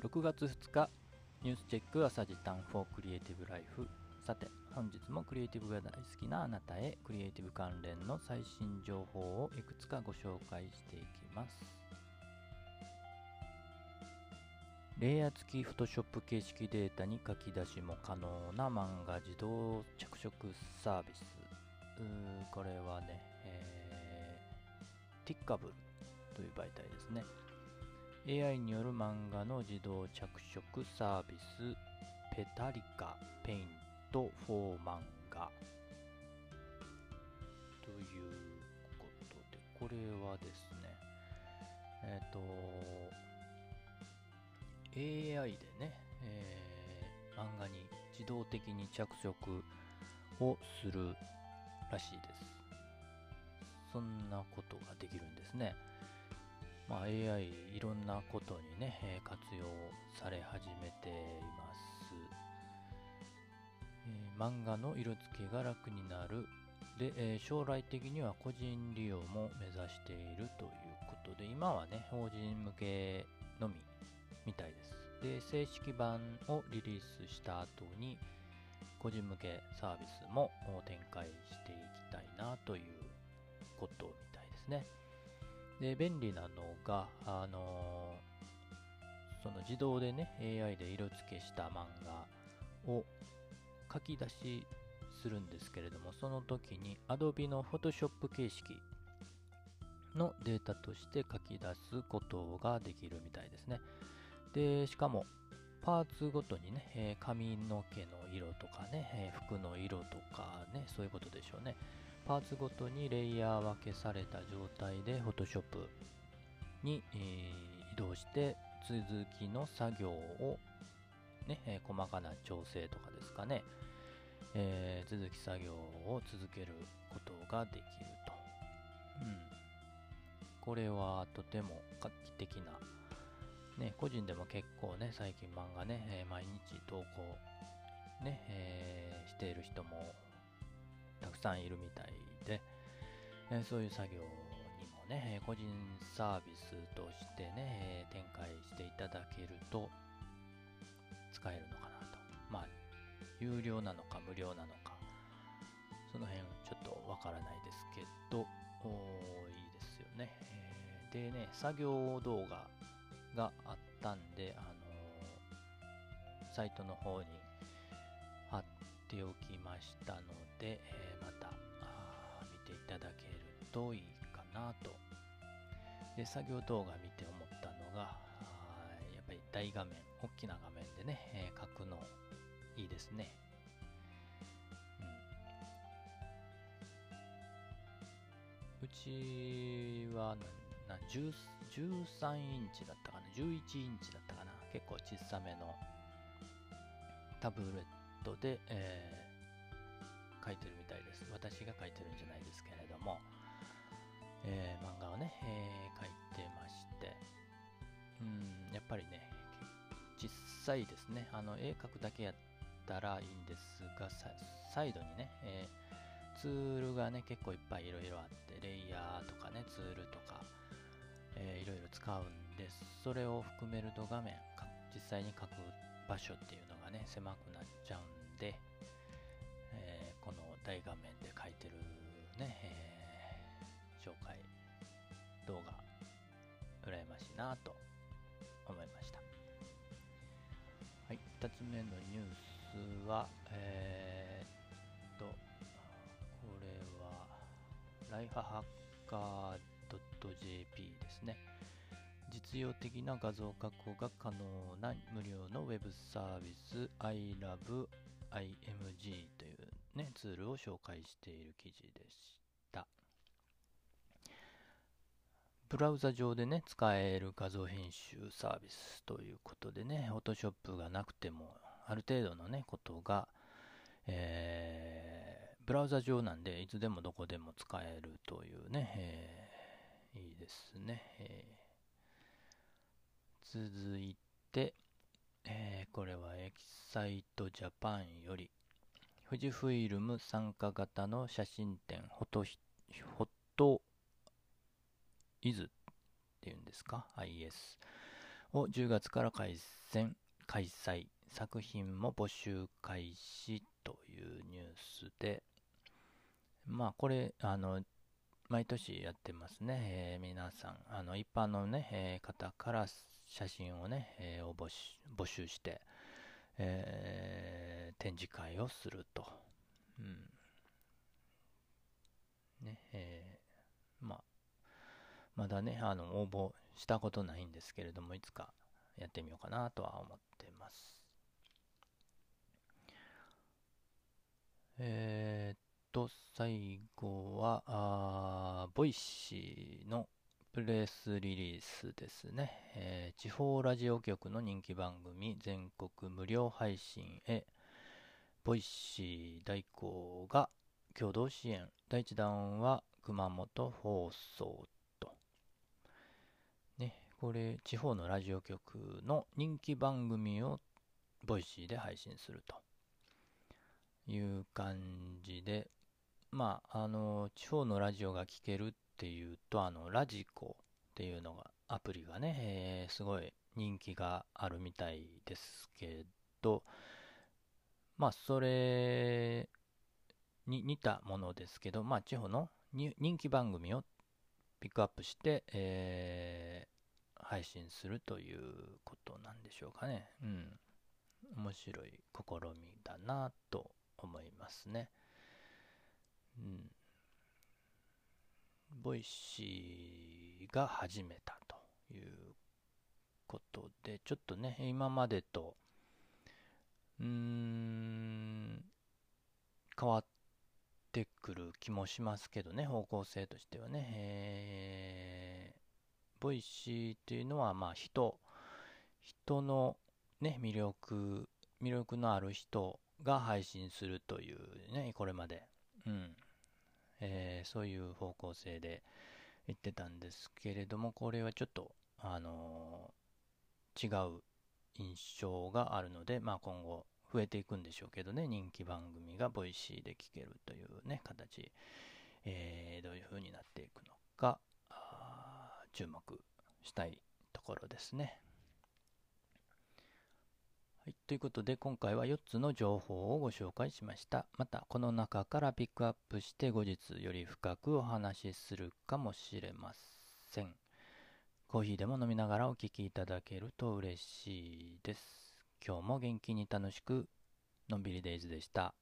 6月2日ニュースチェック朝時短 for クリエイティブライフ。さて本日もクリエイティブが大好きなあなたへクリエイティブ関連の最新情報をいくつかご紹介していきます。レイヤー付き Photoshop 形式データに書き出しも可能な漫画自動着色サービス。これはね、えー、ティッカブルという媒体ですね。AI による漫画の自動着色サービス Petalica Paint for 漫画ということでこれはですねえっ、ー、と AI でね、えー、漫画に自動的に着色をするらしいです。そんなことができるんですね。まあ、AI いろんなことにね、活用され始めています、えー、漫画の色付けが楽になる。で、えー、将来的には個人利用も目指しているということで今はね法人向けのみみたいです。で正式版をリリースした後に個人向けサービスも展開していきたいなということみたいですね。で、便利なのが、あのー、その自動でね、AI で色付けした漫画を書き出しするんですけれども、その時に Adobe の Photoshop 形式のデータとして書き出すことができるみたいですね。で、しかも、パーツごとにね、え髪の毛の色とかね、え服の色とかね、そういうことでしょうね。パーツごとにレイヤー分けされた状態で Photoshop に、えー、移動して続きの作業をね、えー、細かな調整とかですかね、えー、続き作業を続けることができると。うん。これはとても画期的な、ね、個人でも結構ね、最近漫画ね、え毎日投稿ね、えしている人もたくさんいるみたいで、えそういう作業にもね、個人サービスとしてね、展開していただけると使えるのかなと。まあ、有料なのか無料なのか、その辺ちょっとわからないですけど、いいですよね。え、でね、作業動画があったんで、あのー、サイトの方に貼っておきましたので、えー、また見ていただけるといいかなと。で、作業動画見て思ったのが、やっぱり大画面、大きな画面でね、えー、書くのいいですね。うん、うちはな13インチだったかな、11インチだったかな、結構小さめのタブレットトで、えー、書いてるみたいです。私が書いてるんじゃないですけれども、えー、漫画をね、えー、書いてまして、うん、やっぱりね、実際ですね、あの、絵描くだけやったらいいんですが、サイドにね、えー、ツールがね、結構いっぱいいろいろあって、レイヤーとかね、ツールとか、えー、いろいろ使うんで。それを含めると画面、実際に書く場所っていうのがね、狭くなっちゃうんで、えー、この大画面で書いてるね、えー、紹介動画、羨ましいなと思いました。はい、2つ目のニュースは、えー、っと、これは、ライフハッカー .jp ですね。実用的な画像加工が可能な無料のウェブサービス iLoveIMG という、ね、ツールを紹介している記事でした。ブラウザ上でね、使える画像編集サービスということでね、Photoshop がなくても、ある程度のね、ことが、えー、ブラウザ上なんで、いつでもどこでも使えるというね、えー、いいですね。え続いて、えー、これはエキサイトジャパンより、富士フイルム参加型の写真展、フォト、フォトイズっていうんですか ?IS を10月から開戦開催作品も募集開始というニュースでまあこれあの毎年やってますね、えー、皆さんあの一般のね、えー、方から写真をね、えー、を募集して、え展示会をすると、うん。ねえまあまだねあの応募したことないんですけれどもいつかやってみようかなとは思ってます。えー、っと、最後は、あ Voicy のプレスリリースですね、えー、地方ラジオ局の人気番組全国無料配信へ、 Voicy代行が共同支援。第1弾は熊本放送と。ね、これ、地方のラジオ局の人気番組を Voicy で配信すると。いう感じで、まあ、あの、地方のラジオが聴けるってていうと、あの、ラジコっていうのが、アプリがね、えー、すごい人気があるみたいですけど、まあ、それに似たものですけど、まあ、地方の人気番組をピックアップして、えー、配信するということなんでしょうかね。うん。面白い試みだなと思いますね。うん。 Voicy が始めたということで、ちょっとね、今までと、うーん、変わってくる気もしますけどね、方向性としてはね。えー、 Voicy っていうのは、まあ、人、人のね、魅力、魅力のある人が配信するというね、これまで。うん。えー、そういう方向性で言ってたんですけれども、これはちょっと、あのー、違う印象があるので、まあ今後増えていくんでしょうけどね、人気番組が Voicy で聞けるというね、形、えー、どういう風になっていくのか、注目したいところですね。はい、ということで今回は4つの情報をご紹介しました。またこの中からピックアップして後日より深くお話しするかもしれません。コーヒーでも飲みながらお聴きいただけると嬉しいです。今日も元気に楽しくのんびりデイズでした。